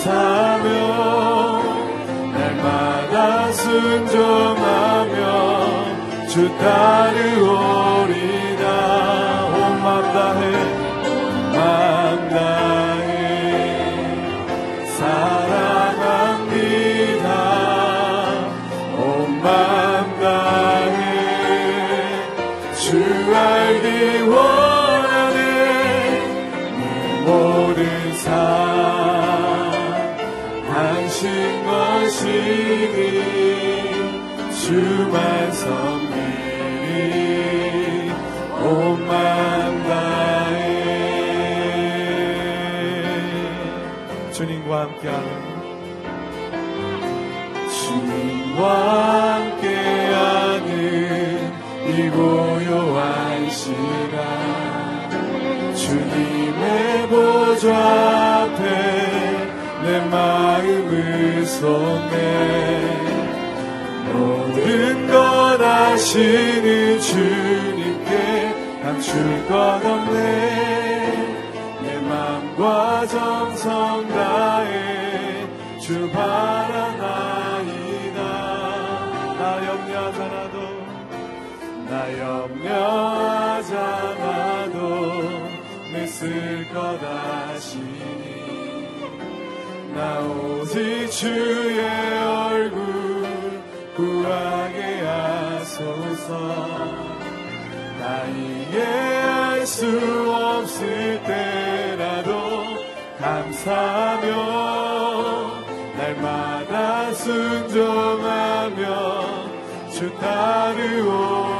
사며 날마다 순종하며 주 따르오리다 온맘 다해. 속에 모든 것 아시는 주님께 감출 것 없네. 내 맘과 정성 다해 주 바라나이다. 나 염려하자라도 나 염려하자라도 내 쓸 것 아시니. 나 어디 주의 얼굴 구하게 하소서. 나에게 알 수 없을 때라도 감사하며 날마다 순종하며 주 따르오.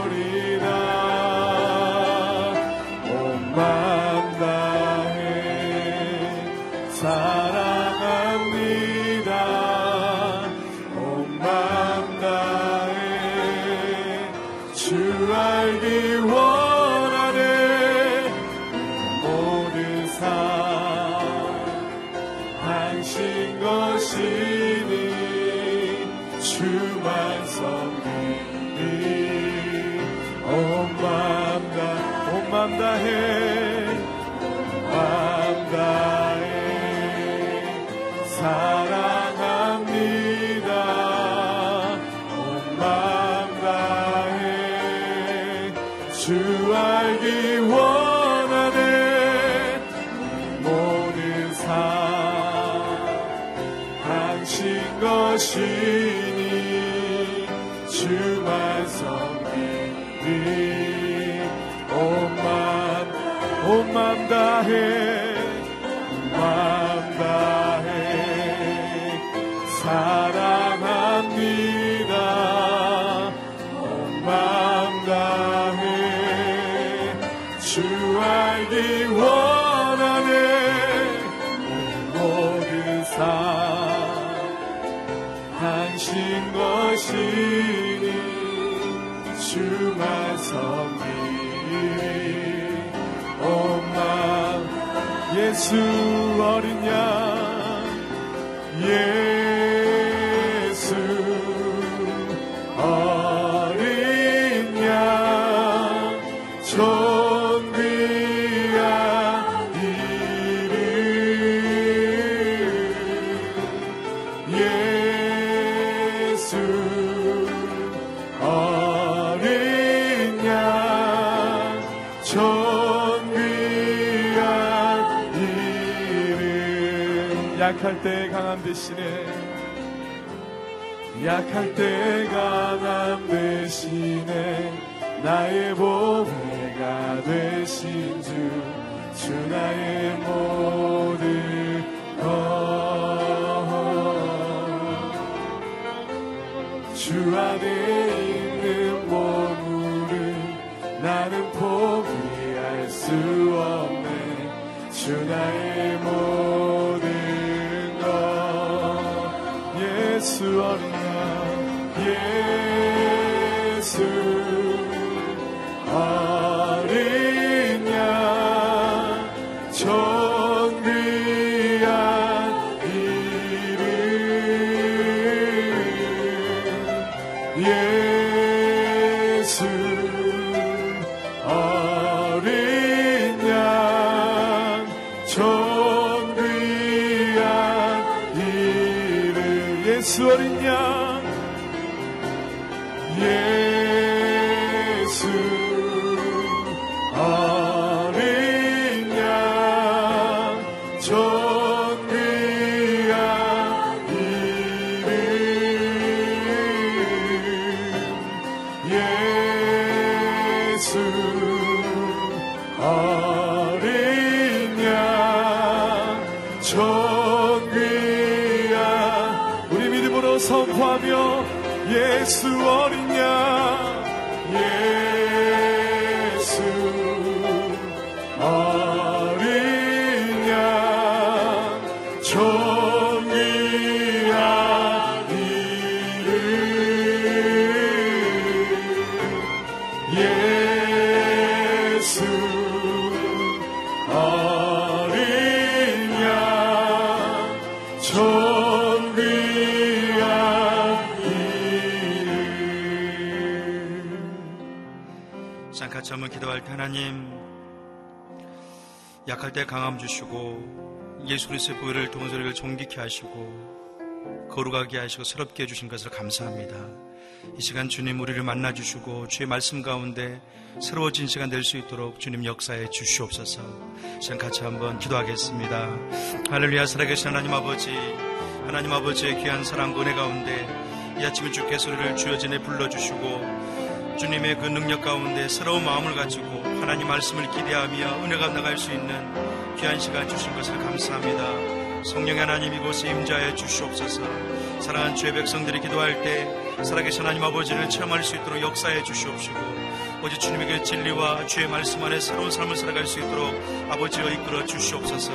하시니 주만 섬기리 온맘 예수 어린 양 예. 약할 때 강함 대신에 나의 보배가 되신 주, 주 나의 모 할 때 강함 주시고 예수 그리스도의 보혈을 통해서 우리를 종기케 하시고 거룩하게 하시고 새롭게 해주신 것을 감사합니다. 이 시간 주님 우리를 만나 주시고 주의 말씀 가운데 새로워진 시간 될 수 있도록 주님 역사에 주시옵소서. 시간 같이 한번 기도하겠습니다. 할렐루야 살아계신 하나님 아버지 하나님 아버지의 귀한 사랑 은혜 가운데 이 아침에 주께서 우리를 주여진에 불러주시고 주님의 그 능력 가운데 새로운 마음을 가지고 하나님 말씀을 기대하며 은혜가 나갈 수 있는 귀한 시간 주신 것을 감사합니다. 성령의 하나님 이곳에 임자해 주시옵소서. 사랑하는 주의 백성들이 기도할 때 살아계신 하나님 아버지를 체험할 수 있도록 역사해 주시옵시고 오직 주님에게 진리와 주의 말씀 안에 새로운 삶을 살아갈 수 있도록 아버지여 이끌어 주시옵소서.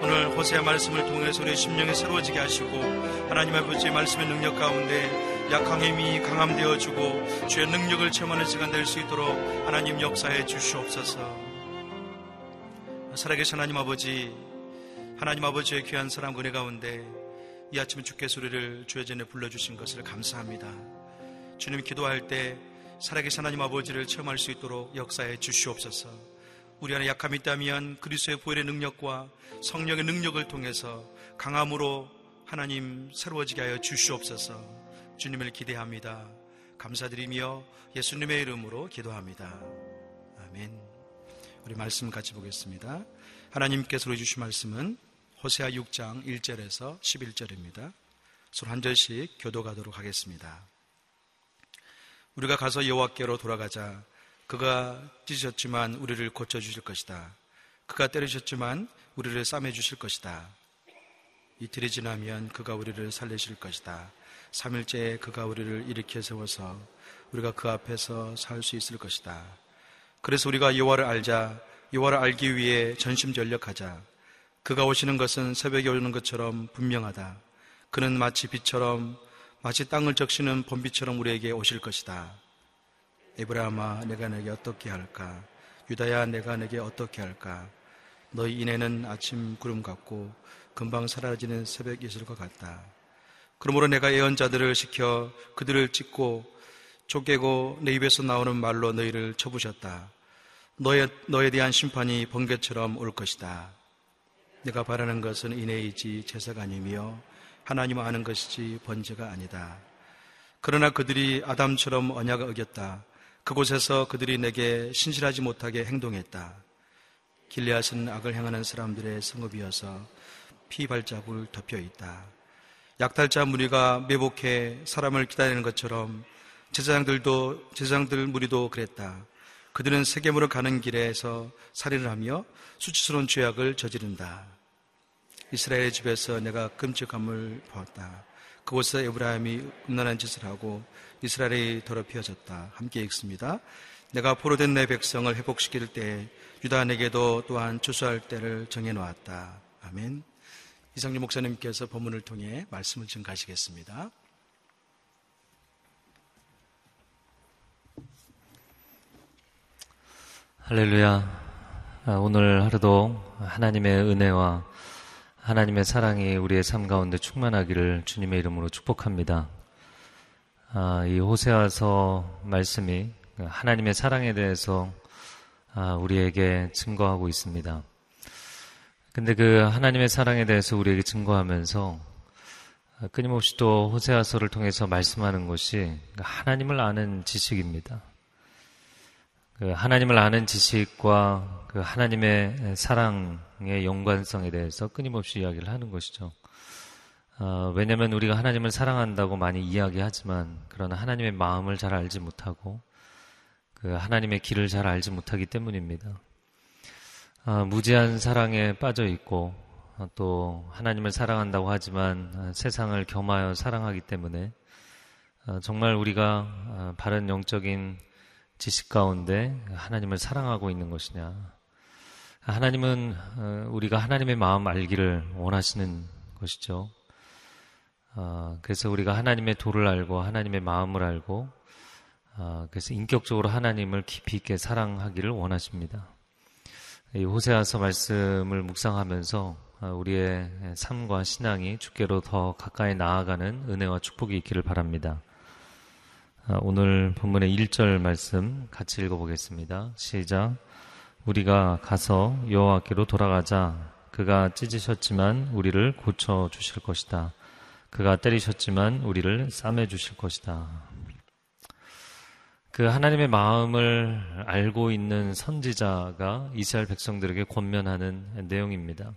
오늘 호세의 말씀을 통해서 우리 심령이 새로워지게 하시고 하나님 아버지의 말씀의 능력 가운데 약한 힘이 강함되어 주고 주의 능력을 체험하는 시간 될 수 있도록 하나님 역사해 주시옵소서. 살아계신 하나님 아버지, 하나님 아버지의 귀한 사랑 은혜 가운데 이 아침 주께 소리를 주의 전에 불러주신 것을 감사합니다. 주님 기도할 때 살아계신 하나님 아버지를 체험할 수 있도록 역사해 주시옵소서. 우리 안에 약함이 있다면 그리스도의 보혈의 능력과 성령의 능력을 통해서 강함으로 하나님 새로워지게 하여 주시옵소서. 주님을 기대합니다. 감사드리며 예수님의 이름으로 기도합니다. 아멘. 우리 말씀 같이 보겠습니다. 하나님께서 주신 말씀은 호세아 6장 1절에서 11절입니다. 손한 절씩 교도가도록 하겠습니다. 우리가 가서 여호와께로 돌아가자. 그가 찢으셨지만 우리를 고쳐 주실 것이다. 그가 때리셨지만 우리를 싸매 주실 것이다. 이틀이 지나면 그가 우리를 살리실 것이다. 3일째에 그가 우리를 일으켜 세워서 우리가 그 앞에서 살 수 있을 것이다. 그래서 우리가 여호와를 알자 여호와를 알기 위해 전심전력하자. 그가 오시는 것은 새벽에 오는 것처럼 분명하다. 그는 마치 빛처럼 마치 땅을 적시는 봄비처럼 우리에게 오실 것이다. 에브라함아 내가 내게 어떻게 할까? 유다야 내가 내게 어떻게 할까? 너희 인해는 아침 구름 같고 금방 사라지는 새벽 이슬과 같다. 그러므로 내가 예언자들을 시켜 그들을 찢고 쪼개고 내 입에서 나오는 말로 너희를 쳐부셨다. 너에, 너에 대한 심판이 번개처럼 올 것이다. 내가 바라는 것은 인해이지 제사가 아니며 하나님 아는 것이지 번제가 아니다. 그러나 그들이 아담처럼 언약을 어겼다. 그곳에서 그들이 내게 신실하지 못하게 행동했다. 길리앗은 악을 행하는 사람들의 성읍이어서 피 발자국을 덮여 있다. 약탈자 무리가 매복해 사람을 기다리는 것처럼 제사장들도 제사장들 무리도 그랬다. 그들은 세겜으로 가는 길에서 살인을 하며 수치스러운 죄악을 저지른다. 이스라엘의 집에서 내가 끔찍함을 보았다. 그곳에 에브라임이 음란한 짓을 하고 이스라엘이 더럽혀졌다. 함께 읽습니다. 내가 포로된 내 백성을 회복시킬 때 유다에게도 또한 추수할 때를 정해 놓았다. 아멘. 이상주 목사님께서 본문을 통해 말씀을 증가하시겠습니다. 할렐루야. 아, 오늘 하루도 하나님의 은혜와 하나님의 사랑이 우리의 삶 가운데 충만하기를 주님의 이름으로 축복합니다. 아, 이 호세아서 말씀이 하나님의 사랑에 대해서 아, 우리에게 증거하고 있습니다. 근데 그 하나님의 사랑에 대해서 우리에게 증거하면서 끊임없이 또 호세아서를 통해서 말씀하는 것이 하나님을 아는 지식입니다. 그 하나님을 아는 지식과 그 하나님의 사랑의 연관성에 대해서 끊임없이 이야기를 하는 것이죠. 어, 왜냐하면 우리가 하나님을 사랑한다고 많이 이야기하지만 그러나 하나님의 마음을 잘 알지 못하고 그 하나님의 길을 잘 알지 못하기 때문입니다. 어, 무지한 사랑에 빠져 있고 어, 또 하나님을 사랑한다고 하지만 어, 세상을 겸하여 사랑하기 때문에 어, 정말 우리가 바른 영적인 지식 가운데 하나님을 사랑하고 있는 것이냐. 하나님은 어, 우리가 하나님의 마음 알기를 원하시는 것이죠. 어, 그래서 우리가 하나님의 도를 알고 하나님의 마음을 알고 어, 그래서 인격적으로 하나님을 깊이 있게 사랑하기를 원하십니다. 이 호세아서 말씀을 묵상하면서 우리의 삶과 신앙이 주께로 더 가까이 나아가는 은혜와 축복이 있기를 바랍니다. 아, 오늘 본문의 1절 말씀 같이 읽어보겠습니다. 시작. 우리가 가서 여호와께로 돌아가자. 그가 찢으셨지만 우리를 고쳐 주실 것이다. 그가 때리셨지만 우리를 싸매 주실 것이다. 그 하나님의 마음을 알고 있는 선지자가 이스라엘 백성들에게 권면하는 내용입니다.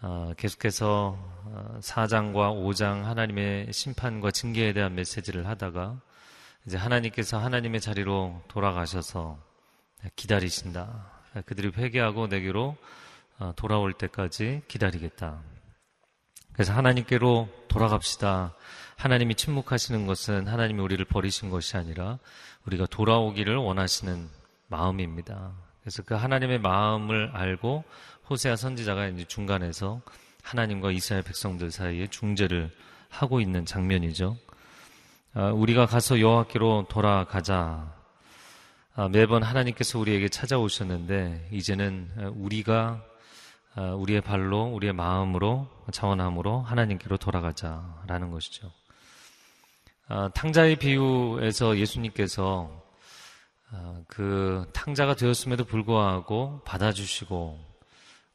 아, 계속해서 4장과 아, 5장 하나님의 심판과 징계에 대한 메시지를 하다가 이제 하나님께서 하나님의 자리로 돌아가셔서 기다리신다. 그들이 회개하고 내게로 어, 돌아올 때까지 기다리겠다. 그래서 하나님께로 돌아갑시다. 하나님이 침묵하시는 것은 하나님이 우리를 버리신 것이 아니라 우리가 돌아오기를 원하시는 마음입니다. 그래서 그 하나님의 마음을 알고 호세아 선지자가 이제 중간에서 하나님과 이스라엘 백성들 사이에 중재를 하고 있는 장면이죠. 아, 우리가 가서 여호와께로 돌아가자. 아, 매번 하나님께서 우리에게 찾아오셨는데 이제는 우리가 아, 우리의 발로 우리의 마음으로 자원함으로 하나님께로 돌아가자라는 것이죠. 탕자의 비유에서 예수님께서 그 탕자가 되었음에도 불구하고 받아주시고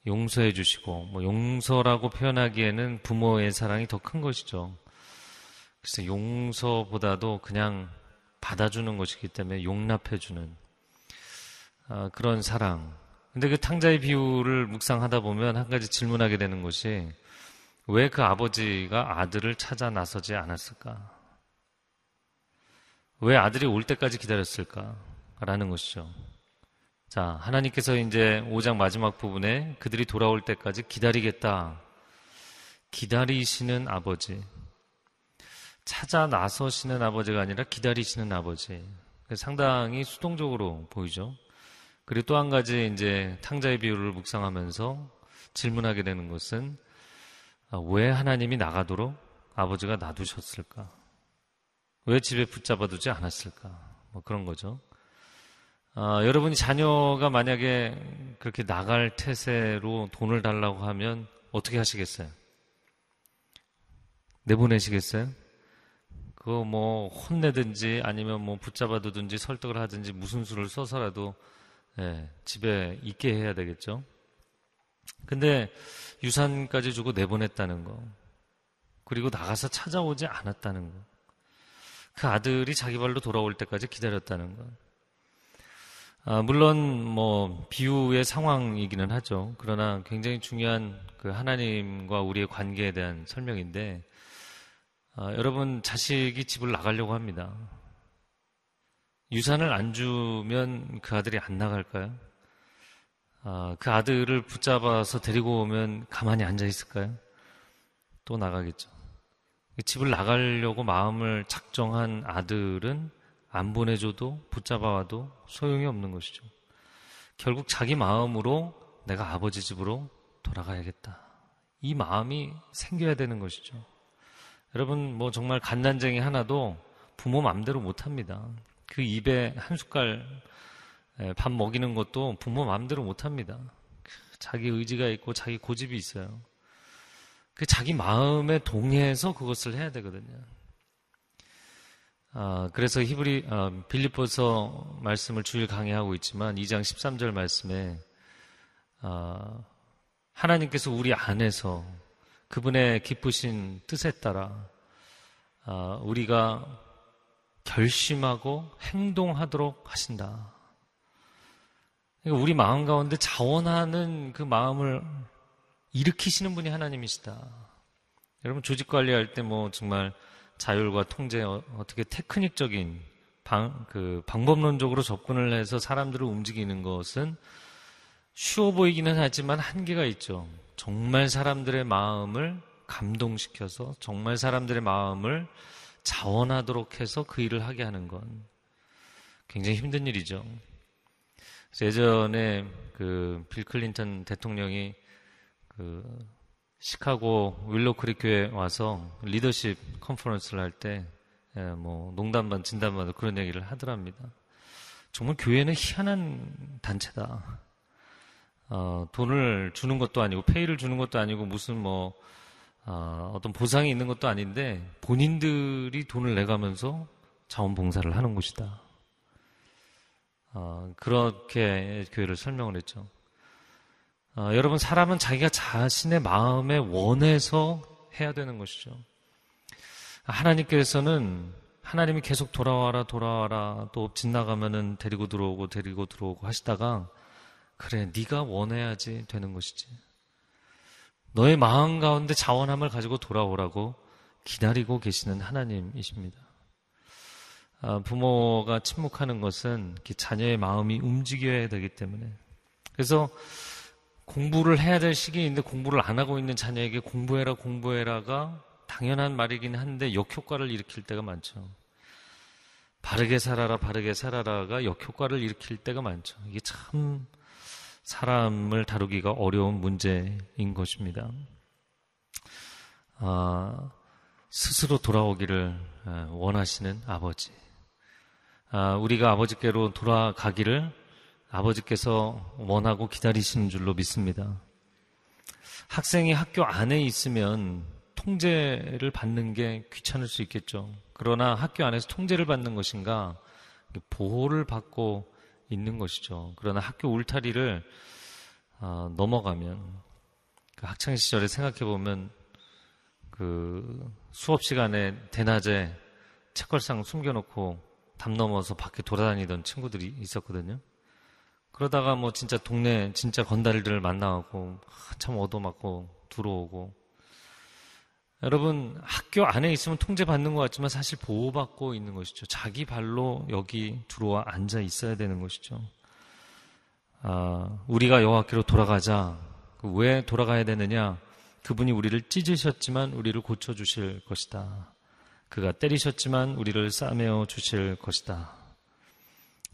용서해 주시고 뭐 용서라고 표현하기에는 부모의 사랑이 더 큰 것이죠. 그래서 용서보다도 그냥 받아주는 것이기 때문에 용납해 주는 아, 그런 사랑. 근데 그 탕자의 비유를 묵상하다 보면 한 가지 질문하게 되는 것이 왜 그 아버지가 아들을 찾아 나서지 않았을까? 왜 아들이 올 때까지 기다렸을까? 라는 것이죠. 자, 하나님께서 이제 5장 마지막 부분에 그들이 돌아올 때까지 기다리겠다. 기다리시는 아버지. 찾아 나서시는 아버지가 아니라 기다리시는 아버지. 상당히 수동적으로 보이죠. 그리고 또 한 가지 이제 탕자의 비유를 묵상하면서 질문하게 되는 것은 아, 왜 하나님이 나가도록 아버지가 놔두셨을까? 왜 집에 붙잡아 두지 않았을까? 뭐 그런 거죠. 아, 여러분이 자녀가 만약에 그렇게 나갈 태세로 돈을 달라고 하면 어떻게 하시겠어요? 내보내시겠어요? 그거 뭐 혼내든지 아니면 뭐 붙잡아 두든지 설득을 하든지 무슨 수를 써서라도 예, 집에 있게 해야 되겠죠. 근데 유산까지 주고 내보냈다는 거. 그리고 나가서 찾아오지 않았다는 거. 그 아들이 자기 발로 돌아올 때까지 기다렸다는 거. 아, 물론 뭐 비유의 상황이기는 하죠. 그러나 굉장히 중요한 그 하나님과 우리의 관계에 대한 설명인데 아, 여러분 자식이 집을 나가려고 합니다. 유산을 안 주면 그 아들이 안 나갈까요? 아, 그 아들을 붙잡아서 데리고 오면 가만히 앉아 있을까요? 또 나가겠죠. 집을 나가려고 마음을 작정한 아들은 안 보내줘도 붙잡아와도 소용이 없는 것이죠. 결국 자기 마음으로 내가 아버지 집으로 돌아가야겠다. 이 마음이 생겨야 되는 것이죠. 여러분, 뭐 정말 갓난쟁이 하나도 부모 마음대로 못 합니다. 그 입에 한 숟갈 밥 먹이는 것도 부모 마음대로 못 합니다. 자기 의지가 있고 자기 고집이 있어요. 그 자기 마음에 동의해서 그것을 해야 되거든요. 아, 그래서 히브리 아, 빌립보서 말씀을 주일 강의하고 있지만 2장 13절 말씀에 아, 하나님께서 우리 안에서 그분의 기쁘신 뜻에 따라 아, 우리가 결심하고 행동하도록 하신다. 그러니까 우리 마음 가운데 자원하는 그 마음을 일으키시는 분이 하나님이시다. 여러분 조직 관리할 때 뭐 정말 자율과 통제 어, 어떻게 테크닉적인 방, 그 방법론적으로 접근을 해서 사람들을 움직이는 것은 쉬워 보이기는 하지만 한계가 있죠. 정말 사람들의 마음을 감동시켜서 정말 사람들의 마음을 자원하도록 해서 그 일을 하게 하는 건 굉장히 힘든 일이죠. 예전에 그 빌 클린턴 대통령이 그 시카고 윌로 크릭 교회 와서 리더십 컨퍼런스를 할 때, 예, 뭐, 농담 반, 진담 반 그런 얘기를 하더랍니다. 정말 교회는 희한한 단체다. 어, 돈을 주는 것도 아니고, 페이를 주는 것도 아니고, 무슨 뭐, 어, 어떤 보상이 있는 것도 아닌데, 본인들이 돈을 내가면서 자원봉사를 하는 곳이다. 어, 그렇게 교회를 설명을 했죠. 어, 여러분, 사람은 자기가 자신의 마음에 원해서 해야 되는 것이죠. 하나님께서는 하나님이 계속 돌아와라, 돌아와라, 또집 나가면은 데리고 들어오고, 데리고 들어오고 하시다가, 그래, 네가 원해야지 되는 것이지. 너의 마음 가운데 자원함을 가지고 돌아오라고 기다리고 계시는 하나님이십니다. 아, 부모가 침묵하는 것은 자녀의 마음이 움직여야 되기 때문에. 그래서 공부를 해야 될 시기인데 공부를 안 하고 있는 자녀에게 공부해라, 공부해라가 당연한 말이긴 한데 역효과를 일으킬 때가 많죠. 바르게 살아라, 바르게 살아라가 역효과를 일으킬 때가 많죠. 이게 참 사람을 다루기가 어려운 문제인 것입니다. 아, 스스로 돌아오기를 원하시는 아버지. 아, 우리가 아버지께로 돌아가기를 아버지께서 원하고 기다리시는 줄로 믿습니다. 학생이 학교 안에 있으면 통제를 받는 게 귀찮을 수 있겠죠. 그러나 학교 안에서 통제를 받는 것인가 보호를 받고 있는 것이죠. 그러나 학교 울타리를 어, 넘어가면 그 학창 시절에 생각해 보면 그 수업 시간에 대낮에 책걸상 숨겨놓고 담 넘어서 밖에 돌아다니던 친구들이 있었거든요. 그러다가 뭐 진짜 동네 진짜 건달들을 만나고 참 얻어맞고 들어오고 여러분 학교 안에 있으면 통제받는 것 같지만 사실 보호받고 있는 것이죠. 자기 발로 여기 들어와 앉아 있어야 되는 것이죠. 아, 우리가 여호와께로 돌아가자. 그왜 돌아가야 되느냐? 그분이 우리를 찢으셨지만 우리를 고쳐 주실 것이다. 그가 때리셨지만 우리를 싸매어 주실 것이다.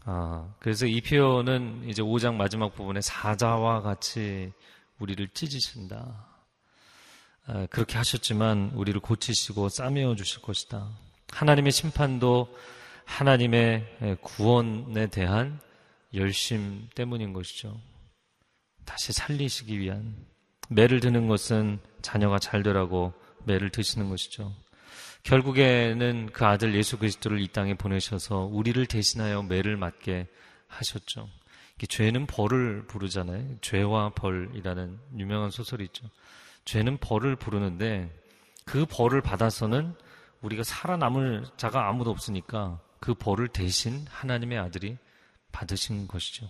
아, 그래서 이 표현은 이제 5장 마지막 부분에 사자와 같이 우리를 찢으신다. 아, 그렇게 하셨지만 우리를 고치시고 싸매어 주실 것이다. 하나님의 심판도 하나님의 구원에 대한 열심 때문인 것이죠. 다시 살리시기 위한 매를 드는 것은 자녀가 잘 되라고 매를 드시는 것이죠. 결국에는 그 아들 예수 그리스도를 이 땅에 보내셔서 우리를 대신하여 매를 맞게 하셨죠. 죄는 벌을 부르잖아요. 죄와 벌이라는 유명한 소설이 있죠. 죄는 벌을 부르는데 그 벌을 받아서는 우리가 살아남을 자가 아무도 없으니까 그 벌을 대신 하나님의 아들이 받으신 것이죠.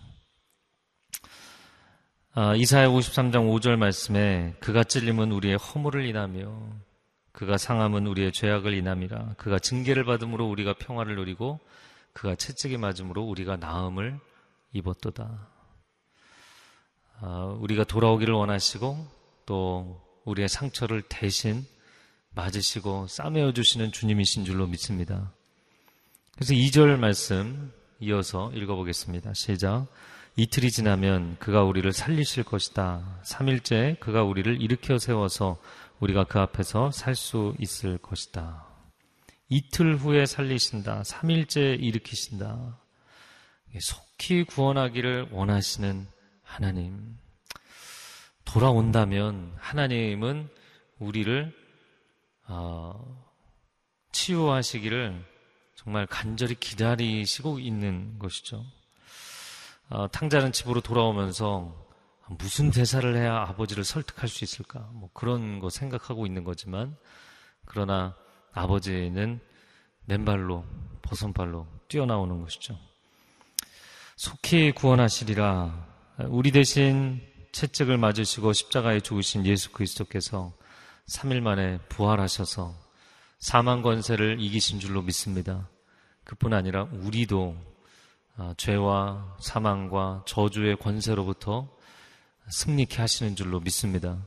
아, 이사야 53장 5절 말씀에 그가 찔림은 우리의 허물을 인하며 그가 상함은 우리의 죄악을 인함이라 그가 징계를 받음으로 우리가 평화를 누리고 그가 채찍에 맞음으로 우리가 나음을 입었도다. 아, 우리가 돌아오기를 원하시고 또 우리의 상처를 대신 맞으시고 싸매어 주시는 주님이신 줄로 믿습니다. 그래서 2절 말씀 이어서 읽어보겠습니다. 시작. 이틀이 지나면 그가 우리를 살리실 것이다. 3일째 그가 우리를 일으켜 세워서 우리가 그 앞에서 살 수 있을 것이다. 이틀 후에 살리신다. 3일째 일으키신다. 속히 구원하기를 원하시는 하나님. 돌아온다면 하나님은 우리를 어, 치유하시기를 정말 간절히 기다리시고 있는 것이죠. 어, 탕자는 집으로 돌아오면서 무슨 대사를 해야 아버지를 설득할 수 있을까? 뭐 그런 거 생각하고 있는 거지만 그러나 아버지는 맨발로 버선발로 뛰어나오는 것이죠. 속히 구원하시리라. 우리 대신 채찍을 맞으시고 십자가에 죽으신 예수 그리스도께서 3일 만에 부활하셔서 사망 권세를 이기신 줄로 믿습니다. 그뿐 아니라 우리도 아, 죄와 사망과 저주의 권세로부터 승리케 하시는 줄로 믿습니다.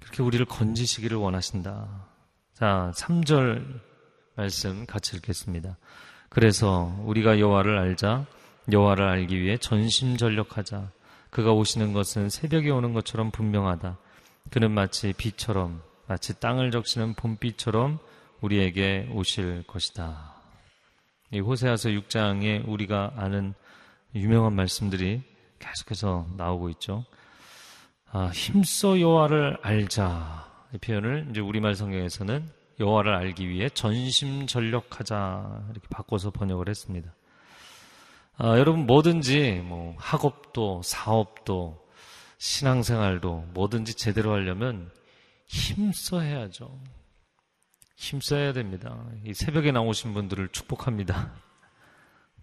그렇게 우리를 건지시기를 원하신다. 자, 3절 말씀 같이 읽겠습니다. 그래서 우리가 여호와를 알자 여호와를 알기 위해 전심전력하자. 그가 오시는 것은 새벽에 오는 것처럼 분명하다. 그는 마치 비처럼 마치 땅을 적시는 봄비처럼 우리에게 오실 것이다. 이 호세아서 6장에 우리가 아는 유명한 말씀들이 계속해서 나오고 있죠. 아, 힘써 여호와를 알자 이 표현을 이제 우리말 성경에서는 여호와를 알기 위해 전심전력하자 이렇게 바꿔서 번역을 했습니다. 아, 여러분 뭐든지 뭐 학업도 사업도 신앙생활도 뭐든지 제대로 하려면 힘써 해야죠. 힘써야 됩니다. 이 새벽에 나오신 분들을 축복합니다.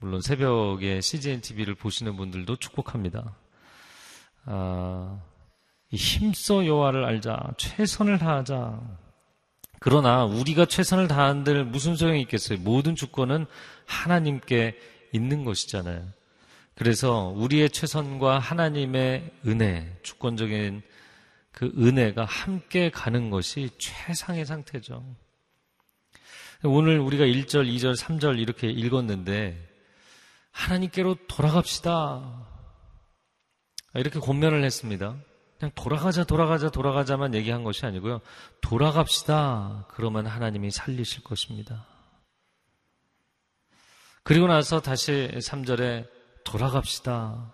물론 새벽에 CGN TV를 보시는 분들도 축복합니다. 아, 힘써 여호와를 알자, 최선을 다하자. 그러나 우리가 최선을 다한들 무슨 소용이 있겠어요? 모든 주권은 하나님께 있는 것이잖아요. 그래서 우리의 최선과 하나님의 은혜, 주권적인 그 은혜가 함께 가는 것이 최상의 상태죠. 오늘 우리가 1절, 2절, 3절 이렇게 읽었는데 하나님께로 돌아갑시다. 이렇게 권면을 했습니다. 그냥 돌아가자, 돌아가자, 돌아가자만 얘기한 것이 아니고요. 돌아갑시다. 그러면 하나님이 살리실 것입니다. 그리고 나서 다시 3절에 돌아갑시다.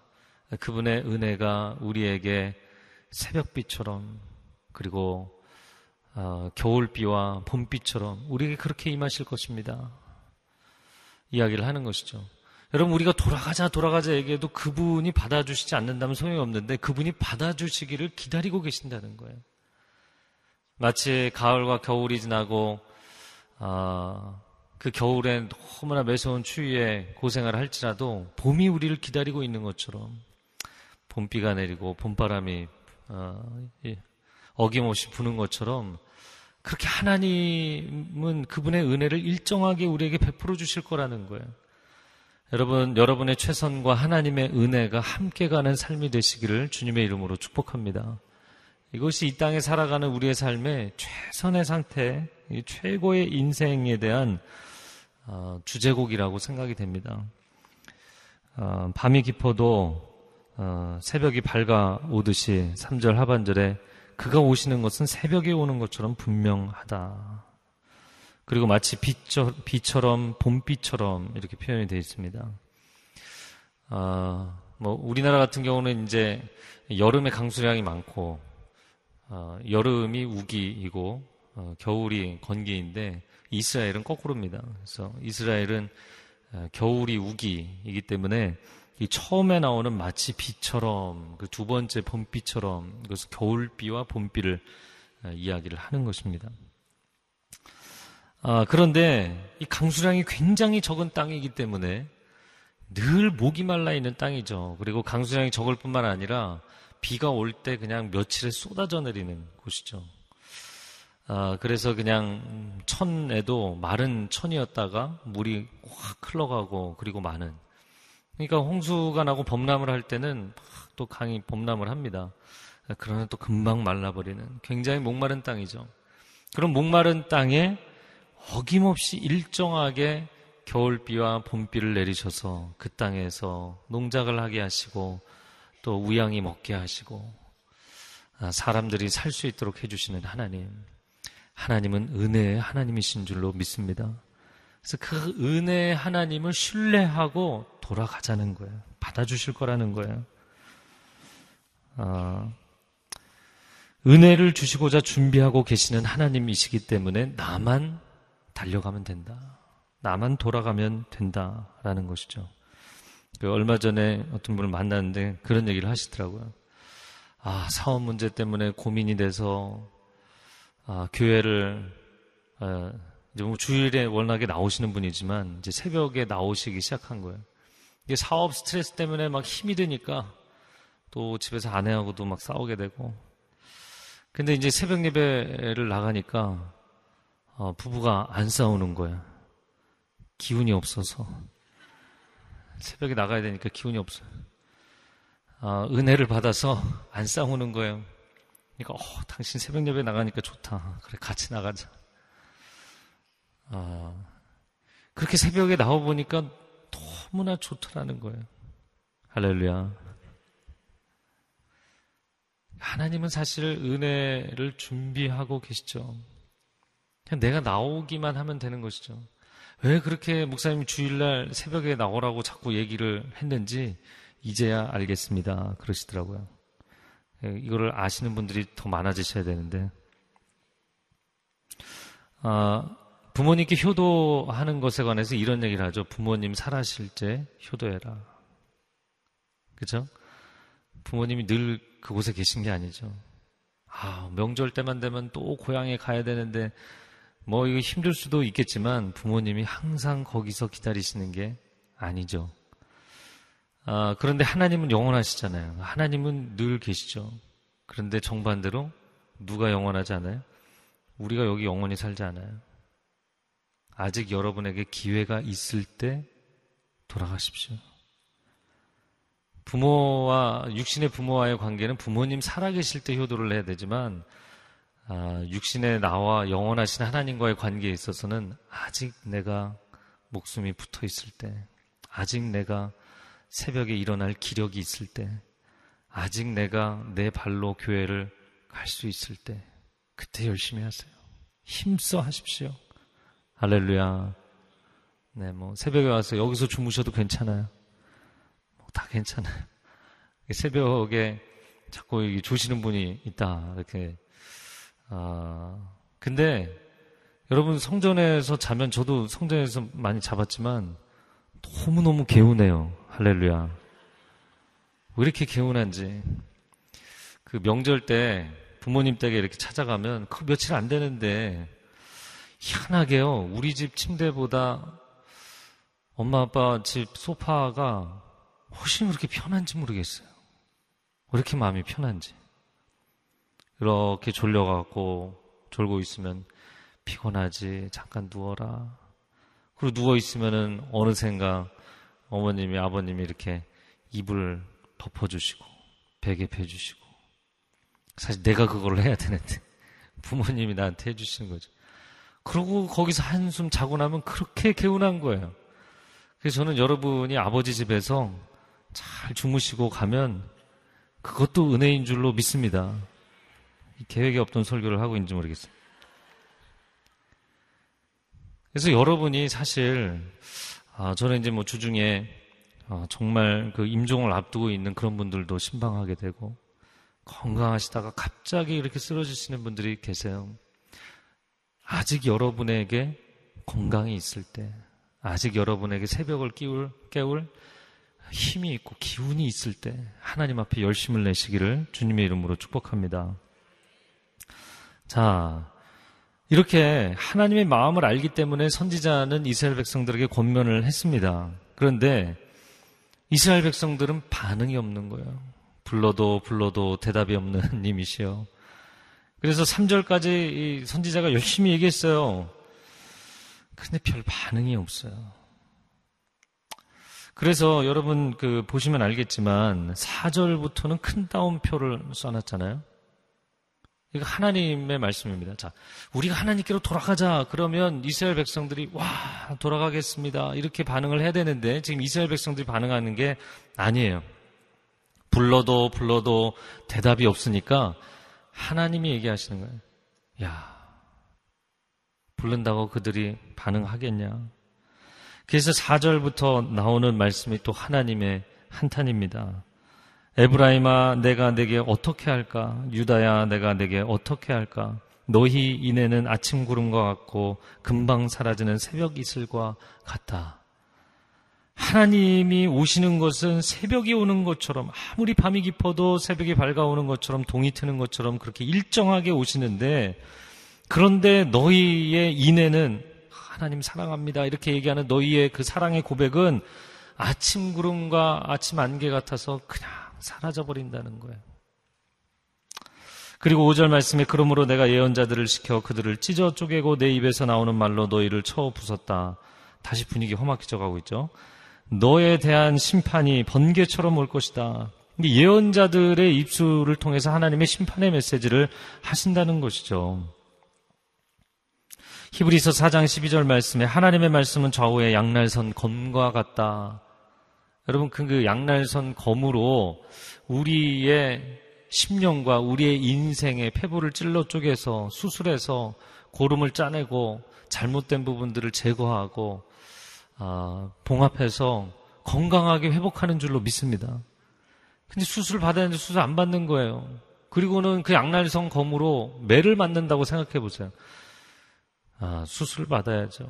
그분의 은혜가 우리에게 새벽비처럼 그리고 어, 겨울비와 봄비처럼 우리에게 그렇게 임하실 것입니다. 이야기를 하는 것이죠. 여러분 우리가 돌아가자 돌아가자 얘기해도 그분이 받아주시지 않는다면 소용이 없는데 그분이 받아주시기를 기다리고 계신다는 거예요. 마치 가을과 겨울이 지나고 어, 그 겨울엔 너무나 매서운 추위에 고생을 할지라도 봄이 우리를 기다리고 있는 것처럼 봄비가 내리고 봄바람이 어, 어김없이 부는 것처럼 그렇게 하나님은 그분의 은혜를 일정하게 우리에게 베풀어 주실 거라는 거예요. 여러분, 여러분의 최선과 하나님의 은혜가 함께 가는 삶이 되시기를 주님의 이름으로 축복합니다. 이것이 이 땅에 살아가는 우리의 삶의 최선의 상태, 최고의 인생에 대한 어, 주제곡이라고 생각이 됩니다. 어, 밤이 깊어도 어, 새벽이 밝아오듯이 3절 하반절에 그가 오시는 것은 새벽에 오는 것처럼 분명하다. 그리고 마치 비처럼 봄비처럼 이렇게 표현이 되어 있습니다. 어, 뭐 우리나라 같은 경우는 이제 여름에 강수량이 많고 어, 여름이 우기이고 어, 겨울이 건기인데 이스라엘은 거꾸로입니다. 그래서 이스라엘은 어, 겨울이 우기이기 때문에 이 처음에 나오는 마치 비처럼 그 두 번째 봄비처럼 그것은 겨울비와 봄비를 어, 이야기를 하는 것입니다. 아, 그런데 이 강수량이 굉장히 적은 땅이기 때문에 늘 목이 말라 있는 땅이죠. 그리고 강수량이 적을 뿐만 아니라 비가 올 때 그냥 며칠에 쏟아져 내리는 곳이죠. 아, 그래서 그냥 천에도 마른 천이었다가 물이 확 흘러가고 그리고 많은. 그러니까 홍수가 나고 범람을 할 때는 또 강이 범람을 합니다. 그러나 또 금방 말라버리는 굉장히 목마른 땅이죠. 그런 목마른 땅에 어김없이 일정하게 겨울비와 봄비를 내리셔서 그 땅에서 농작을 하게 하시고 또 우양이 먹게 하시고 아, 사람들이 살 수 있도록 해주시는 하나님. 하나님은 은혜의 하나님이신 줄로 믿습니다. 그래서 그 은혜의 하나님을 신뢰하고 돌아가자는 거예요. 받아주실 거라는 거예요. 아, 은혜를 주시고자 준비하고 계시는 하나님이시기 때문에 나만 달려가면 된다. 나만 돌아가면 된다라는 것이죠. 그 얼마 전에 어떤 분을 만났는데 그런 얘기를 하시더라고요. 아, 사업 문제 때문에 고민이 돼서 아, 교회를 아, 이제 뭐 주일에 워낙에 나오시는 분이지만 이제 새벽에 나오시기 시작한 거예요. 이게 사업 스트레스 때문에 막 힘이 드니까 또 집에서 아내하고도 막 싸우게 되고 근데 이제 새벽 예배를 나가니까 어, 부부가 안 싸우는 거야. 기운이 없어서. 새벽에 나가야 되니까 기운이 없어요. 어, 은혜를 받아서 안 싸우는 거예요. 그러니까, 어, 당신 새벽 예배 나가니까 좋다. 그래, 같이 나가자. 어, 그렇게 새벽에 나와 보니까 너무나 좋더라는 거예요. 할렐루야. 하나님은 사실 은혜를 준비하고 계시죠. 그냥 내가 나오기만 하면 되는 것이죠. 왜 그렇게 목사님이 주일날 새벽에 나오라고 자꾸 얘기를 했는지 이제야 알겠습니다. 그러시더라고요. 예, 이거를 아시는 분들이 더 많아지셔야 되는데. 아, 부모님께 효도하는 것에 관해서 이런 얘기를 하죠. 부모님 살아실 때 효도해라. 그죠? 부모님이 늘 그곳에 계신 게 아니죠. 아, 명절 때만 되면 또 고향에 가야 되는데 뭐 이거 힘들 수도 있겠지만 부모님이 항상 거기서 기다리시는 게 아니죠. 아, 그런데 하나님은 영원하시잖아요. 하나님은 늘 계시죠. 그런데 정반대로 누가 영원하지 않아요? 우리가 여기 영원히 살지 않아요. 아직 여러분에게 기회가 있을 때 돌아가십시오. 부모와 육신의 부모와의 관계는 부모님 살아계실 때 효도를 해야 되지만 아, 육신의 나와 영원하신 하나님과의 관계에 있어서는 아직 내가 목숨이 붙어 있을 때, 아직 내가 새벽에 일어날 기력이 있을 때, 아직 내가 내 발로 교회를 갈 수 있을 때, 그때 열심히 하세요. 힘써 하십시오. 할렐루야. 네, 뭐, 새벽에 와서 여기서 주무셔도 괜찮아요. 뭐, 다 괜찮아요. 새벽에 자꾸 조시는 분이 있다. 이렇게 아, 근데 여러분 성전에서 자면 저도 성전에서 많이 잡았지만 너무너무 개운해요. 할렐루야. 왜 이렇게 개운한지. 그 명절 때 부모님 댁에 이렇게 찾아가면 그 며칠 안 되는데 희한하게요. 우리 집 침대보다 엄마 아빠 집 소파가 훨씬 그렇게 편한지 모르겠어요. 왜 이렇게 마음이 편한지. 이렇게 졸려갖고 졸고 있으면 피곤하지. 잠깐 누워라. 그리고 누워 있으면은 어느샌가 어머님이 아버님이 이렇게 이불 덮어주시고 베개 펴주시고 사실 내가 그걸 해야 되는데 부모님이 나한테 해주시는 거죠. 그러고 거기서 한숨 자고 나면 그렇게 개운한 거예요. 그래서 저는 여러분이 아버지 집에서 잘 주무시고 가면 그것도 은혜인 줄로 믿습니다. 계획이 없던 설교를 하고 있는지 모르겠어요. 그래서 여러분이 사실 아, 저는 이제 뭐 주중에 아, 정말 그 임종을 앞두고 있는 그런 분들도 신방하게 되고 건강하시다가 갑자기 이렇게 쓰러지시는 분들이 계세요. 아직 여러분에게 건강이 있을 때, 아직 여러분에게 새벽을 끼울, 깨울 힘이 있고 기운이 있을 때 하나님 앞에 열심을 내시기를 주님의 이름으로 축복합니다. 자, 이렇게 하나님의 마음을 알기 때문에 선지자는 이스라엘 백성들에게 권면을 했습니다. 그런데 이스라엘 백성들은 반응이 없는 거예요. 불러도 불러도 대답이 없는 님이시요. 그래서 3절까지 선지자가 열심히 얘기했어요. 근데 별 반응이 없어요. 그래서 여러분 그 보시면 알겠지만 4절부터는 큰 따옴표를 써놨잖아요. 이거 하나님의 말씀입니다. 자, 우리가 하나님께로 돌아가자. 그러면 이스라엘 백성들이 와, 돌아가겠습니다. 이렇게 반응을 해야 되는데 지금 이스라엘 백성들이 반응하는 게 아니에요. 불러도 불러도 대답이 없으니까 하나님이 얘기하시는 거예요. 야, 부른다고 그들이 반응하겠냐? 그래서 4절부터 나오는 말씀이 또 하나님의 한탄입니다. 에브라임아 내가 내게 어떻게 할까? 유다야 내가 내게 어떻게 할까? 너희 이내는 아침 구름과 같고 금방 사라지는 새벽 이슬과 같다. 하나님이 오시는 것은 새벽이 오는 것처럼 아무리 밤이 깊어도 새벽이 밝아오는 것처럼 동이 트는 것처럼 그렇게 일정하게 오시는데 그런데 너희의 인내는 하나님 사랑합니다 이렇게 얘기하는 너희의 그 사랑의 고백은 아침 구름과 아침 안개 같아서 그냥 사라져 버린다는 거예요. 그리고 5절 말씀에 그러므로 내가 예언자들을 시켜 그들을 찢어 쪼개고 내 입에서 나오는 말로 너희를 쳐 부쉈다. 다시 분위기 험악해져 가고 있죠. 너에 대한 심판이 번개처럼 올 것이다. 예언자들의 입술을 통해서 하나님의 심판의 메시지를 하신다는 것이죠. 히브리서 4장 12절 말씀에 하나님의 말씀은 좌우의 양날선 검과 같다. 여러분 그, 그 양날선 검으로 우리의 심령과 우리의 인생의 폐부를 찔러 쪼개서 수술해서 고름을 짜내고 잘못된 부분들을 제거하고 아, 봉합해서 건강하게 회복하는 줄로 믿습니다. 근데 수술 받아야 되는데 수술 안 받는 거예요. 그리고는 그 양날성 검으로 매를 맞는다고 생각해 보세요. 아, 수술 받아야죠.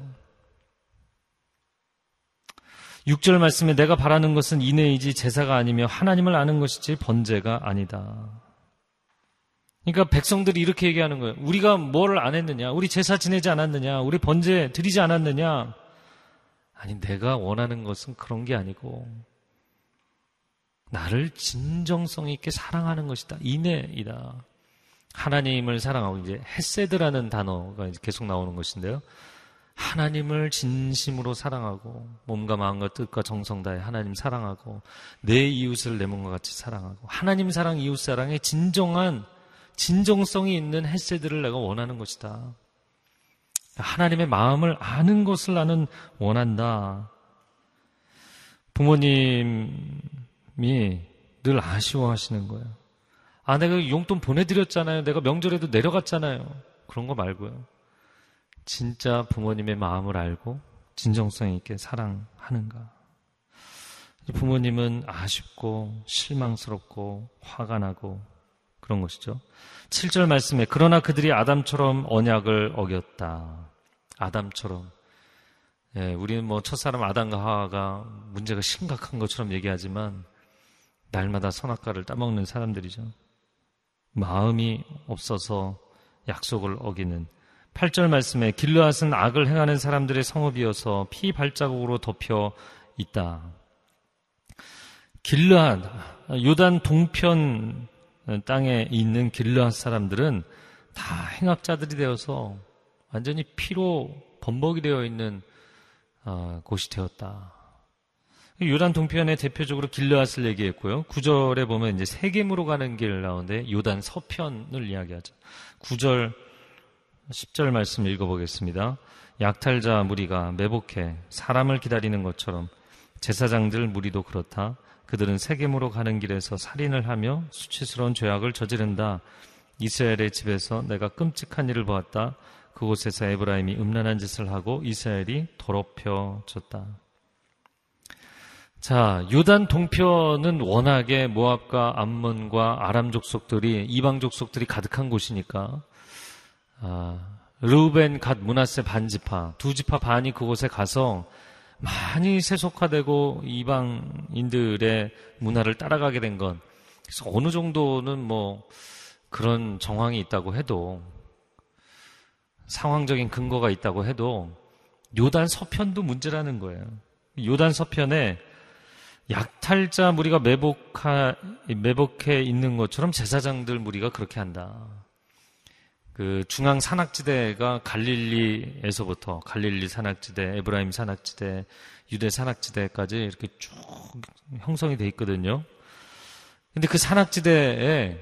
6절 말씀에 내가 바라는 것은 인해이지 제사가 아니며 하나님을 아는 것이지 번제가 아니다. 그러니까 백성들이 이렇게 얘기하는 거예요. 우리가 뭘 안 했느냐? 우리 제사 지내지 않았느냐? 우리 번제 드리지 않았느냐? 아니, 내가 원하는 것은 그런 게 아니고, 나를 진정성 있게 사랑하는 것이다. 인애이다. 하나님을 사랑하고, 이제 헤세드라는 단어가 계속 나오는 것인데요. 하나님을 진심으로 사랑하고, 몸과 마음과 뜻과 정성 다해 하나님 사랑하고, 내 이웃을 내 몸과 같이 사랑하고, 하나님 사랑, 이웃 사랑의 진정한, 진정성이 있는 헤세드를 내가 원하는 것이다. 하나님의 마음을 아는 것을 나는 원한다. 부모님이 늘 아쉬워하시는 거예요. 아, 내가 용돈 보내드렸잖아요. 내가 명절에도 내려갔잖아요. 그런 거 말고요. 진짜 부모님의 마음을 알고 진정성 있게 사랑하는가. 부모님은 아쉽고 실망스럽고 화가 나고 그런 것이죠. 7절 말씀에 그러나 그들이 아담처럼 언약을 어겼다. 아담처럼. 예, 우리는 뭐 첫사람 아담과 하와가 문제가 심각한 것처럼 얘기하지만 날마다 선악과를 따먹는 사람들이죠. 마음이 없어서 약속을 어기는 8절 말씀에 길르앗은 악을 행하는 사람들의 성읍이어서 피 발자국으로 덮여 있다. 길르앗 요단 동편 땅에 있는 길르앗 사람들은 다 행악자들이 되어서 완전히 피로 범벅이 되어 있는 어, 곳이 되었다. 요단 동편에 대표적으로 길르앗을 얘기했고요. 구절에 보면 이제 세겜으로 가는 길 나오는데 요단 서편을 이야기하죠. 구절 10절 말씀 읽어보겠습니다. 약탈자 무리가 매복해 사람을 기다리는 것처럼 제사장들 무리도 그렇다. 그들은 세겜으로 가는 길에서 살인을 하며 수치스러운 죄악을 저지른다. 이스라엘의 집에서 내가 끔찍한 일을 보았다. 그곳에서 에브라임이 음란한 짓을 하고 이스라엘이 더럽혀졌다. 자, 요단 동편은 워낙에 모압과 암몬과 아람 족속들이 이방 족속들이 가득한 곳이니까 아, 르우벤 갓 문하세 반지파 두 지파 반이 그곳에 가서 많이 세속화되고 이방인들의 문화를 따라가게 된 건 그래서 어느 정도는 뭐 그런 정황이 있다고 해도 상황적인 근거가 있다고 해도 요단 서편도 문제라는 거예요. 요단 서편에 약탈자 무리가 매복하, 매복해 있는 것처럼 제사장들 무리가 그렇게 한다. 그 중앙 산악지대가 갈릴리에서부터 갈릴리 산악지대, 에브라임 산악지대, 유대 산악지대까지 이렇게 쭉 형성이 돼 있거든요. 근데 그 산악지대에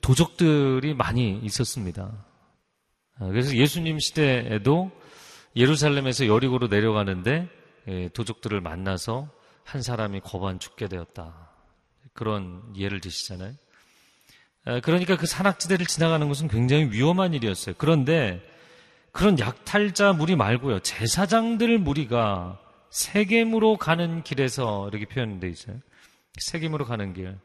도적들이 많이 있었습니다. 아, 그래서 예수님 시대에도 예루살렘에서 여리고로 내려가는데 예, 도적들을 만나서 한 사람이 거반 죽게 되었다. 그런 예를 드시잖아요. 아, 그러니까 그 산악지대를 지나가는 것은 굉장히 위험한 일이었어요. 그런데 그런 약탈자 무리 말고요. 제사장들 무리가 세겜으로 가는 길에서 이렇게 표현되어 있어요. 세겜으로 가는 길.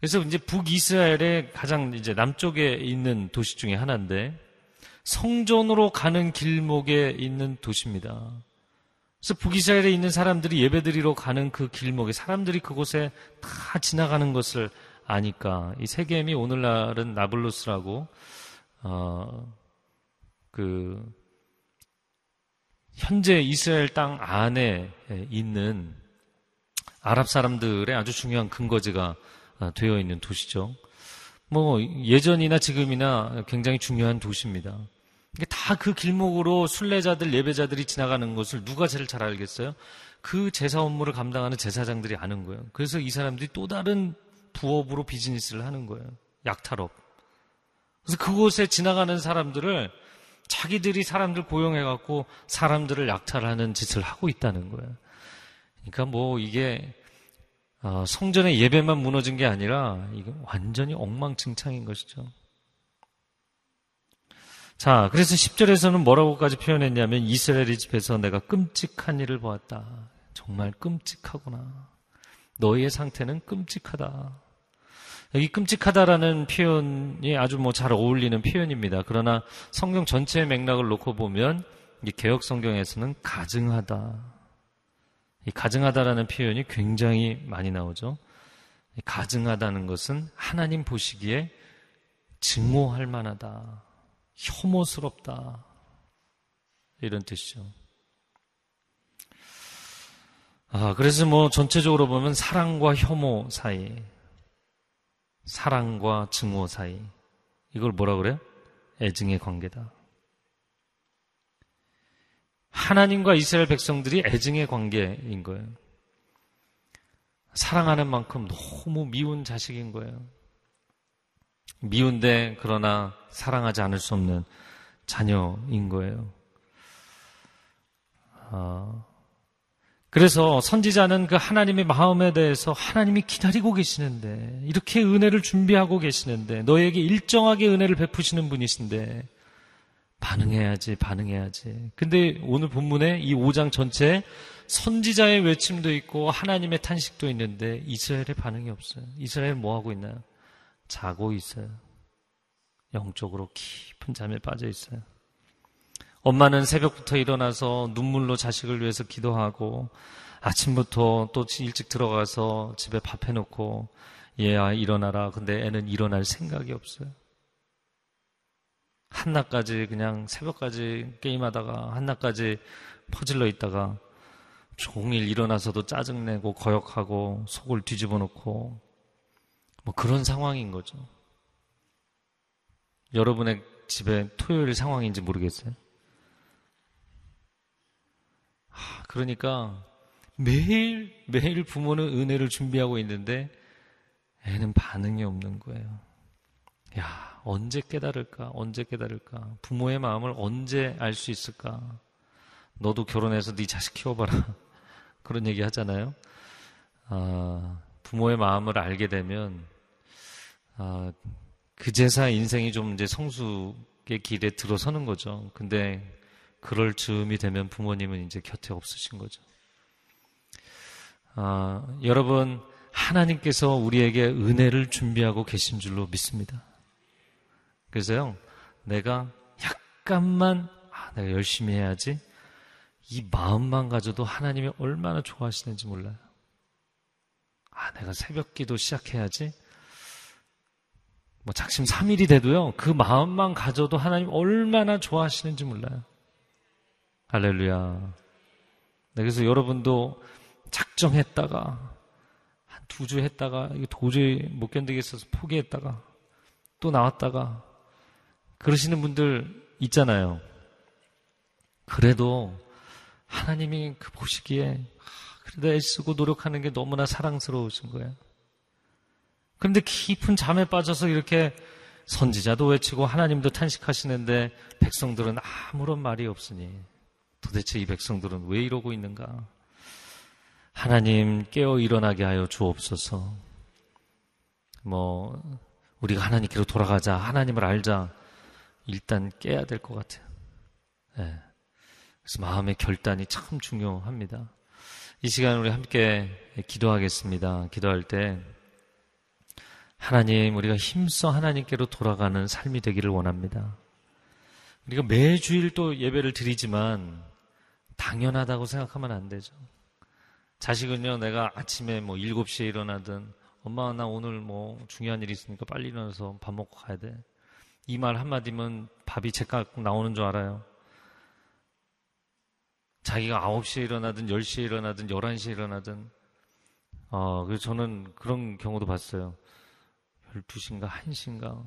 그래서 이제 북이스라엘의 가장 이제 남쪽에 있는 도시 중에 하나인데 성전으로 가는 길목에 있는 도시입니다. 그래서 북이스라엘에 있는 사람들이 예배드리러 가는 그 길목에 사람들이 그곳에 다 지나가는 것을 아니까 이 세겜이 오늘날은 나블루스라고 어 그 현재 이스라엘 땅 안에 있는 아랍 사람들의 아주 중요한 근거지가 되어 있는 도시죠. 뭐 예전이나 지금이나 굉장히 중요한 도시입니다. 다그 길목으로 순례자들, 예배자들이 지나가는 것을 누가 제일 잘 알겠어요? 그 제사 업무를 감당하는 제사장들이 아는 거예요. 그래서 이 사람들이 또 다른 부업으로 비즈니스를 하는 거예요. 약탈업. 그래서 그곳에 지나가는 사람들을 자기들이 사람들 고용해갖고 사람들을 약탈하는 짓을 하고 있다는 거예요. 그러니까 뭐 이게 어, 성전의 예배만 무너진 게 아니라 이게 완전히 엉망진창인 것이죠. 자, 그래서 10절에서는 뭐라고까지 표현했냐면 이스라엘의 집에서 내가 끔찍한 일을 보았다. 정말 끔찍하구나. 너희의 상태는 끔찍하다. 여기 끔찍하다라는 표현이 아주 뭐 잘 어울리는 표현입니다. 그러나 성경 전체의 맥락을 놓고 보면 이 개혁 성경에서는 가증하다. 이 가증하다라는 표현이 굉장히 많이 나오죠. 가증하다는 것은 하나님 보시기에 증오할 만하다. 혐오스럽다. 이런 뜻이죠. 아, 그래서 뭐 전체적으로 보면 사랑과 혐오 사이, 사랑과 증오 사이. 이걸 뭐라 그래요? 애증의 관계다. 하나님과 이스라엘 백성들이 애증의 관계인 거예요. 사랑하는 만큼 너무 미운 자식인 거예요. 미운데 그러나 사랑하지 않을 수 없는 자녀인 거예요. 어, 그래서 선지자는 그 하나님의 마음에 대해서 하나님이 기다리고 계시는데, 이렇게 은혜를 준비하고 계시는데, 너에게 일정하게 은혜를 베푸시는 분이신데, 반응해야지, 반응해야지. 근데 오늘 본문에 이 5장 전체에 선지자의 외침도 있고 하나님의 탄식도 있는데 이스라엘의 반응이 없어요. 이스라엘 뭐 하고 있나요? 자고 있어요. 영적으로 깊은 잠에 빠져 있어요. 엄마는 새벽부터 일어나서 눈물로 자식을 위해서 기도하고 아침부터 또 일찍 들어가서 집에 밥 해놓고 얘야 일어나라. 근데 애는 일어날 생각이 없어요. 한낮까지 그냥 새벽까지 게임하다가 한낮까지 퍼질러 있다가 종일 일어나서도 짜증내고 거역하고 속을 뒤집어 놓고 뭐 그런 상황인 거죠. 여러분의 집에 토요일 상황인지 모르겠어요. 그러니까 매일 매일 부모는 은혜를 준비하고 있는데 애는 반응이 없는 거예요. 야, 언제 깨달을까? 언제 깨달을까? 부모의 마음을 언제 알 수 있을까? 너도 결혼해서 네 자식 키워봐라. 그런 얘기 하잖아요. 아, 부모의 마음을 알게 되면 아, 그제사 인생이 좀 이제 성숙의 길에 들어서는 거죠. 근데 그럴 즈음이 되면 부모님은 이제 곁에 없으신 거죠. 아, 여러분, 하나님께서 우리에게 은혜를 준비하고 계신 줄로 믿습니다. 그래서요, 내가 약간만, 아, 내가 열심히 해야지. 이 마음만 가져도 하나님이 얼마나 좋아하시는지 몰라요. 아, 내가 새벽 기도 시작해야지. 뭐 작심 3일이 돼도요, 그 마음만 가져도 하나님 얼마나 좋아하시는지 몰라요. 할렐루야. 네, 그래서 여러분도 작정했다가 한 두 주 했다가 이거 도저히 못 견디겠어서 포기했다가 또 나왔다가 그러시는 분들 있잖아요. 그래도 하나님이 그 보시기에 그래도 애쓰고 노력하는 게 너무나 사랑스러우신 거예요. 그런데 깊은 잠에 빠져서 이렇게 선지자도 외치고 하나님도 탄식하시는데 백성들은 아무런 말이 없으니 도대체 이 백성들은 왜 이러고 있는가? 하나님 깨어 일어나게 하여 주옵소서. 뭐 우리가 하나님께로 돌아가자, 하나님을 알자. 일단 깨야 될 것 같아요. 네. 그래서 마음의 결단이 참 중요합니다. 이 시간 우리 함께 기도하겠습니다. 기도할 때 하나님, 우리가 힘써 하나님께로 돌아가는 삶이 되기를 원합니다. 우리가 매주일 또 예배를 드리지만 당연하다고 생각하면 안 되죠. 자식은요, 내가 아침에 뭐 7시에 일어나든 엄마, 나 오늘 뭐 중요한 일이 있으니까 빨리 일어나서 밥 먹고 가야 돼. 이 말 한마디면 밥이 제깍 나오는 줄 알아요. 자기가 9시에 일어나든 10시에 일어나든 11시에 일어나든 어, 그래서 저는 그런 경우도 봤어요. 12시인가 1시인가.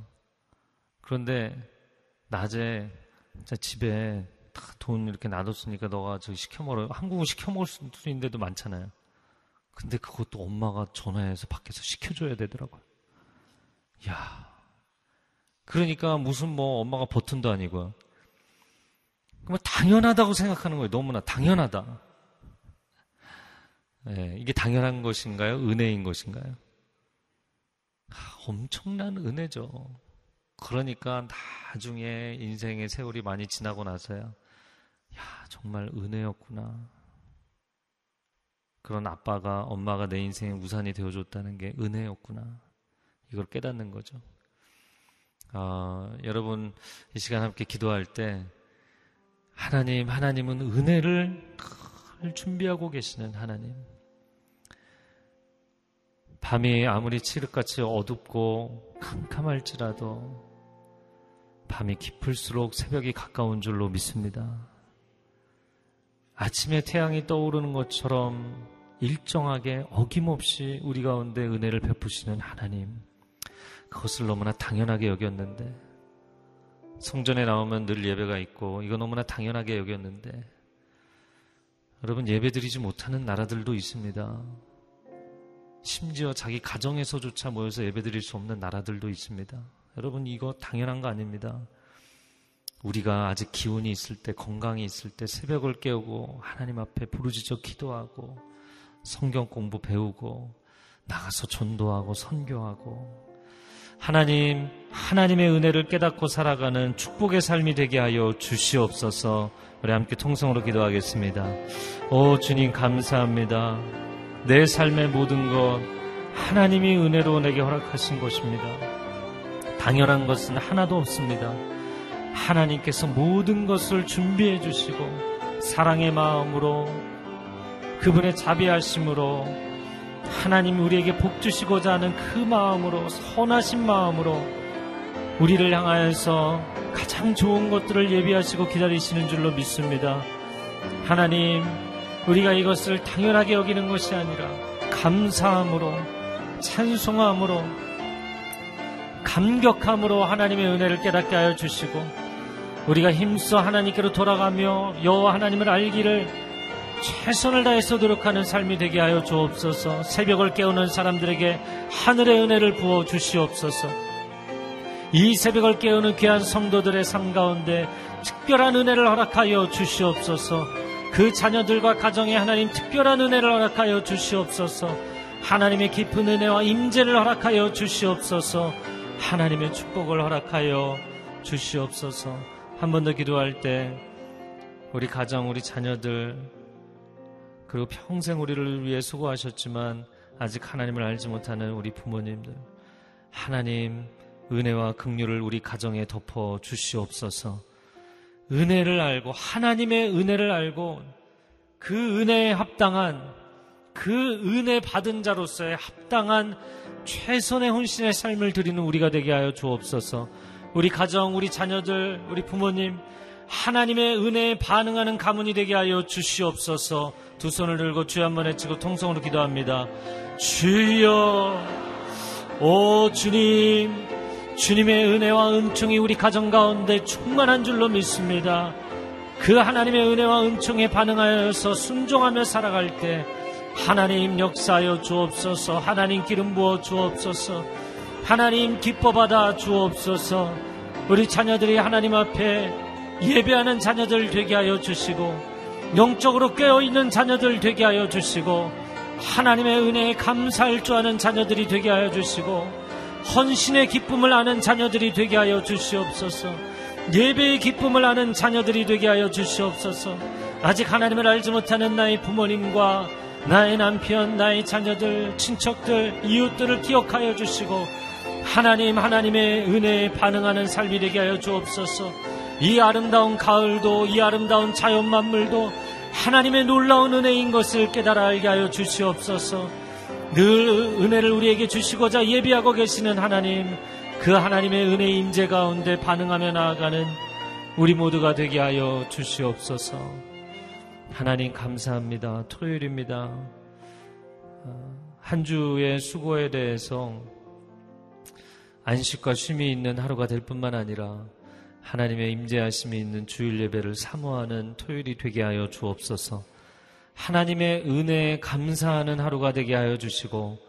그런데 낮에 집에 돈 이렇게 놔뒀으니까 너가 저 시켜 먹어. 한국은 시켜 먹을 수 있는데도 많잖아요. 근데 그것도 엄마가 전화해서 밖에서 시켜줘야 되더라고요. 야 그러니까 무슨 뭐 엄마가 버튼도 아니고요. 그러면 당연하다고 생각하는 거예요. 너무나 당연하다. 네, 이게 당연한 것인가요? 은혜인 것인가요? 엄청난 은혜죠. 그러니까 나중에 인생의 세월이 많이 지나고 나서야, 야, 정말 은혜였구나. 그런 아빠가, 엄마가 내 인생의 우산이 되어줬다는 게 은혜였구나. 이걸 깨닫는 거죠. 어, 여러분, 이 시간 함께 기도할 때, 하나님, 하나님은 은혜를 준비하고 계시는 하나님. 밤이 아무리 칠흑같이 어둡고 캄캄할지라도 밤이 깊을수록 새벽이 가까운 줄로 믿습니다. 아침에 태양이 떠오르는 것처럼 일정하게 어김없이 우리 가운데 은혜를 베푸시는 하나님. 그것을 너무나 당연하게 여겼는데 성전에 나오면 늘 예배가 있고 이거 너무나 당연하게 여겼는데 여러분 예배 드리지 못하는 나라들도 있습니다. 심지어 자기 가정에서조차 모여서 예배 드릴 수 없는 나라들도 있습니다. 여러분 이거 당연한 거 아닙니다. 우리가 아직 기운이 있을 때 건강이 있을 때 새벽을 깨우고 하나님 앞에 부르짖어 기도하고 성경 공부 배우고 나가서 전도하고 선교하고 하나님, 하나님의 은혜를 깨닫고 살아가는 축복의 삶이 되게 하여 주시옵소서. 우리 함께 통성으로 기도하겠습니다. 오, 주님, 감사합니다. 내 삶의 모든 것, 하나님이 은혜로 내게 허락하신 것입니다. 당연한 것은 하나도 없습니다. 하나님께서 모든 것을 준비해 주시고, 사랑의 마음으로, 그분의 자비하심으로, 하나님 우리에게 복 주시고자 하는 그 마음으로 선하신 마음으로 우리를 향하여서 가장 좋은 것들을 예비하시고 기다리시는 줄로 믿습니다. 하나님, 우리가 이것을 당연하게 여기는 것이 아니라 감사함으로, 찬송함으로, 감격함으로 하나님의 은혜를 깨닫게 하여 주시고, 우리가 힘써 하나님께로 돌아가며 여호와 하나님을 알기를 최선을 다해서 노력하는 삶이 되게 하여 주옵소서. 새벽을 깨우는 사람들에게 하늘의 은혜를 부어 주시옵소서. 이 새벽을 깨우는 귀한 성도들의 삶 가운데 특별한 은혜를 허락하여 주시옵소서. 그 자녀들과 가정에 하나님 특별한 은혜를 허락하여 주시옵소서. 하나님의 깊은 은혜와 임재를 허락하여 주시옵소서. 하나님의 축복을 허락하여 주시옵소서. 한 번 더 기도할 때 우리 가정, 우리 자녀들 그리고 평생 우리를 위해 수고하셨지만 아직 하나님을 알지 못하는 우리 부모님들 하나님 은혜와 긍휼을 우리 가정에 덮어 주시옵소서. 은혜를 알고 하나님의 은혜를 알고 그 은혜에 합당한 그 은혜 받은 자로서의 합당한 최선의 혼신의 삶을 드리는 우리가 되게 하여 주옵소서. 우리 가정, 우리 자녀들, 우리 부모님 하나님의 은혜에 반응하는 가문이 되게 하여 주시옵소서 두 손을 들고 주여 한번 외치고 통성으로 기도합니다. 주여, 오 주님, 주님의 은혜와 은총이 우리 가정 가운데 충만한 줄로 믿습니다. 그 하나님의 은혜와 은총에 반응하여서 순종하며 살아갈 때 하나님 역사하여 주옵소서, 하나님 기름 부어 주옵소서, 하나님 기뻐 받아 주옵소서, 우리 자녀들이 하나님 앞에 예배하는 자녀들 되게 하여 주시고, 영적으로 깨어있는 자녀들 되게 하여 주시고, 하나님의 은혜에 감사할 줄 아는 자녀들이 되게 하여 주시고, 헌신의 기쁨을 아는 자녀들이 되게 하여 주시옵소서, 예배의 기쁨을 아는 자녀들이 되게 하여 주시옵소서, 아직 하나님을 알지 못하는 나의 부모님과 나의 남편, 나의 자녀들, 친척들, 이웃들을 기억하여 주시고, 하나님, 하나님의 은혜에 반응하는 삶이 되게 하여 주옵소서. 이 아름다운 가을도, 이 아름다운 자연 만물도 하나님의 놀라운 은혜인 것을 깨달아 알게 하여 주시옵소서. 늘 은혜를 우리에게 주시고자 예비하고 계시는 하나님, 그 하나님의 은혜 임재 가운데 반응하며 나아가는 우리 모두가 되게 하여 주시옵소서. 하나님 감사합니다. 토요일입니다. 한 주의 수고에 대해서 안식과 쉼이 있는 하루가 될 뿐만 아니라 하나님의 임재하심이 있는 주일 예배를 사모하는 토요일이 되게 하여 주옵소서. 하나님의 은혜에 감사하는 하루가 되게 하여 주시고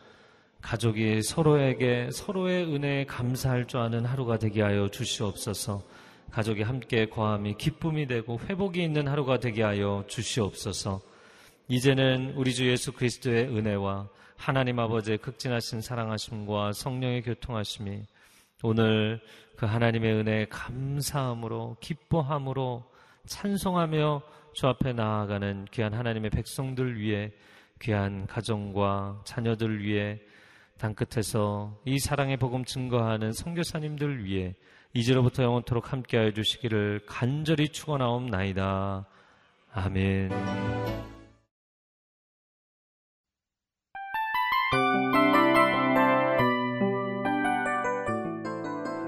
가족이 서로에게 서로의 은혜에 감사할 줄 아는 하루가 되게 하여 주시옵소서. 가족이 함께 거함이 기쁨이 되고 회복이 있는 하루가 되게 하여 주시옵소서. 이제는 우리 주 예수 그리스도의 은혜와 하나님 아버지의 극진하신 사랑하심과 성령의 교통하심이 오늘 그 하나님의 은혜에 감사함으로 기뻐함으로 찬송하며 주 앞에 나아가는 귀한 하나님의 백성들 위해 귀한 가정과 자녀들 위해 땅끝에서 이 사랑의 복음 증거하는 성교사님들 위해 이제로부터 영원토록 함께하여 주시기를 간절히 축원하옵나이다. 아멘.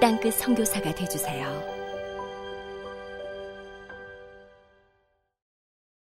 땅끝 성교사가 되주세요